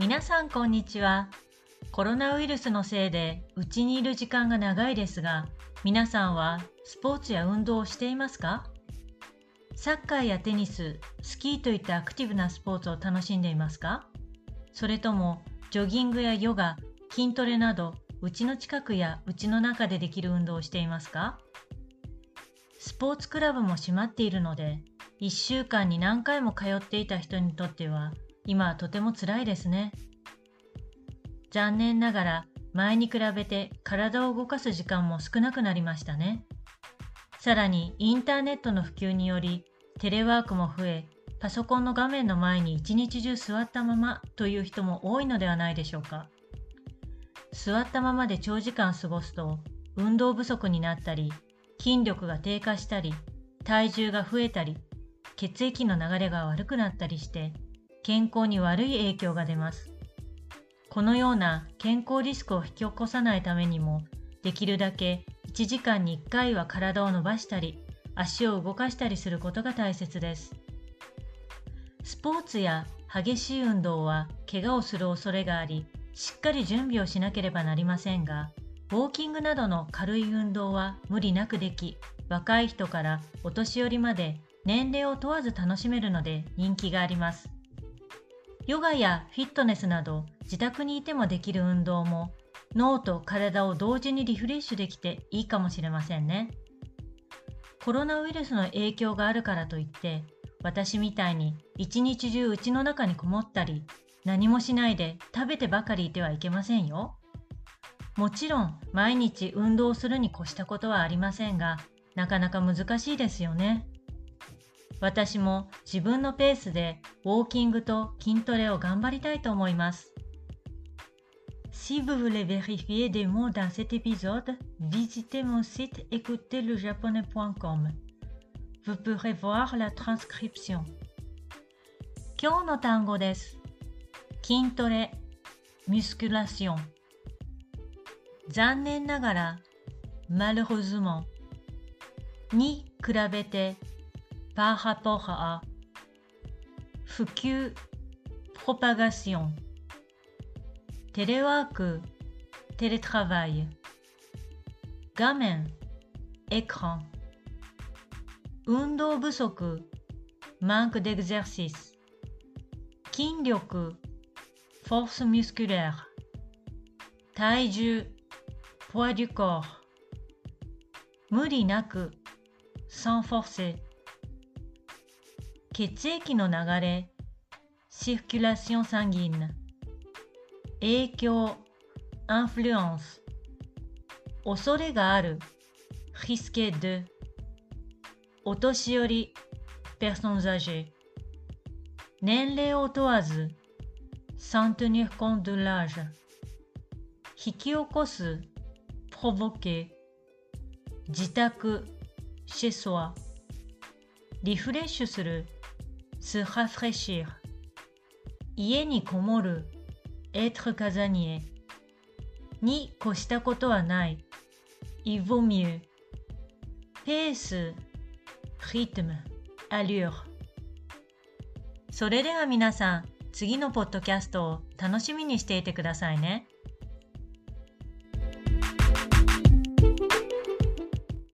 皆さんこんにちは。コロナウイルスのせいで家にいる時間が長いですが、皆さんはスポーツや運動をしていますか？サッカーやテニス、スキーといったアクティブなスポーツを楽しんでいますか？それともジョギングやヨガ、筋トレなど家の近くや家の中でできる運動をしていますか？スポーツクラブも閉まっているので、1週間に何回も通っていた人にとっては今はとても辛いですね。残念ながら前に比べて体を動かす時間も少なくなりましたね。さらにインターネットの普及によりテレワークも増え、パソコンの画面の前に一日中座ったままという人も多いのではないでしょうか。座ったままで長時間過ごすと運動不足になったり、筋力が低下したり、体重が増えたり、血液の流れが悪くなったりして健康に悪い影響が出ます。このような健康リスクを引き起こさないためにも、できるだけ1時間に1回は体を伸ばしたり、足を動かしたりすることが大切です。スポーツや激しい運動は怪我をする恐れがあり、しっかり準備をしなければなりませんが、ウォーキングなどの軽い運動は無理なくでき、若い人からお年寄りまで年齢を問わず楽しめるので人気があります。ヨガやフィットネスなど自宅にいてもできる運動も脳と体を同時にリフレッシュできていいかもしれませんね。コロナウイルスの影響があるからといって私みたいに一日中家の中にこもったり何もしないで食べてばかりいてはいけませんよ。もちろん毎日運動するに越したことはありませんがなかなか難しいですよね。私も自分のペースでウォーキングと筋トレを頑張りたいと思います。Si vous voulez vérifier des mots dans cet épisode, visitez mon site écoutezlejaponais.com. Vous pourrez voir la transcription. 今日の単語です。筋トレ、ミスクラション。残念ながら、malheureusement に比べて par rapport à 普及 propagation テレワーク télétravail 画面 écran 運動不足 manque d'exercice 筋力 force musculaire 体重 poids du corps 無理なく sans forcer 血液の流れ circulation sanguine 影響 influence 恐れがある risque de お年寄り personnes âgées 年齢を問わず sans tenir compte de l'âge 引き起こす provoquer 自宅 chez soi リフレッシュする se rafraîchir. 家にこもる être casanier に越したことはない il vaut mieux. ペース rythme allure. それでは皆さん次のポッドキャストを楽しみにしていてくださいね。